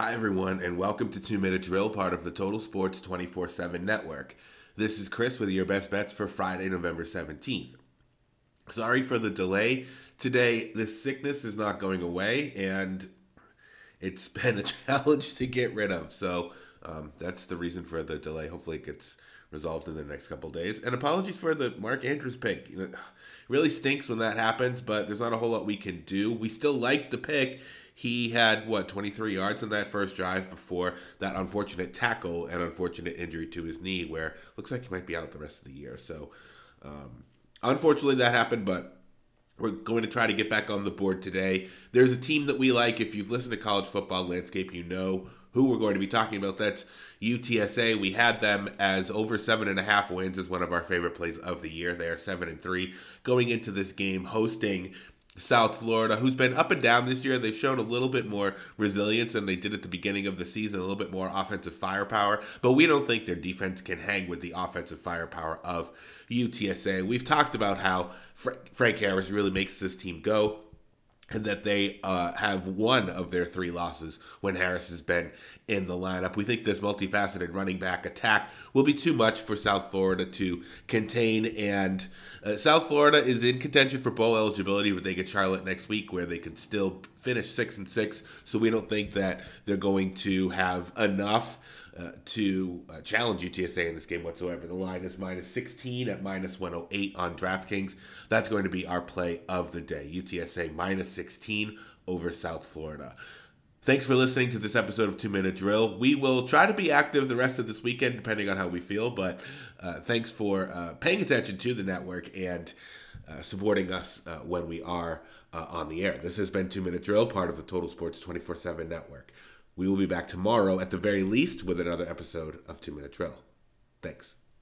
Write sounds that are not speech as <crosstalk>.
Hi, everyone, and welcome to Two Minute Drill, part of the Total Sports 24 7 network. This is Chris with your best bets for Friday, November 17th. Sorry for the delay. Today, this sickness is not going away, and it's <laughs> been a challenge to get rid of. So, um, that's the reason for the delay. Hopefully, it gets resolved in the next couple days. And apologies for the Mark Andrews pick. You know, really stinks when that happens, but there's not a whole lot we can do. We still like the pick he had what 23 yards in that first drive before that unfortunate tackle and unfortunate injury to his knee, where looks like he might be out the rest of the year. So, um, unfortunately, that happened, but. We're going to try to get back on the board today. There's a team that we like. If you've listened to college football landscape, you know who we're going to be talking about. That's UTSA. We had them as over seven and a half wins as one of our favorite plays of the year. They are seven and three going into this game, hosting South Florida, who's been up and down this year. They've shown a little bit more resilience than they did at the beginning of the season, a little bit more offensive firepower. But we don't think their defense can hang with the offensive firepower of UTSA. We've talked about how Frank Harris really makes this team go and that they uh, have one of their three losses when Harris has been in the lineup. We think this multifaceted running back attack will be too much for South Florida to contain, and uh, South Florida is in contention for bowl eligibility, but they get Charlotte next week, where they can still finish six and six. So we don't think that they're going to have enough uh, to uh, challenge UTSA in this game whatsoever. The line is minus 16 at minus 108 on DraftKings. That's going to be our play of the day. UTSA minus 16 over South Florida. Thanks for listening to this episode of Two Minute Drill. We will try to be active the rest of this weekend, depending on how we feel. But uh, thanks for uh, paying attention to the network and uh, supporting us uh, when we are uh, on the air. This has been Two Minute Drill, part of the Total Sports 24 7 network. We will be back tomorrow at the very least with another episode of Two Minute Drill. Thanks.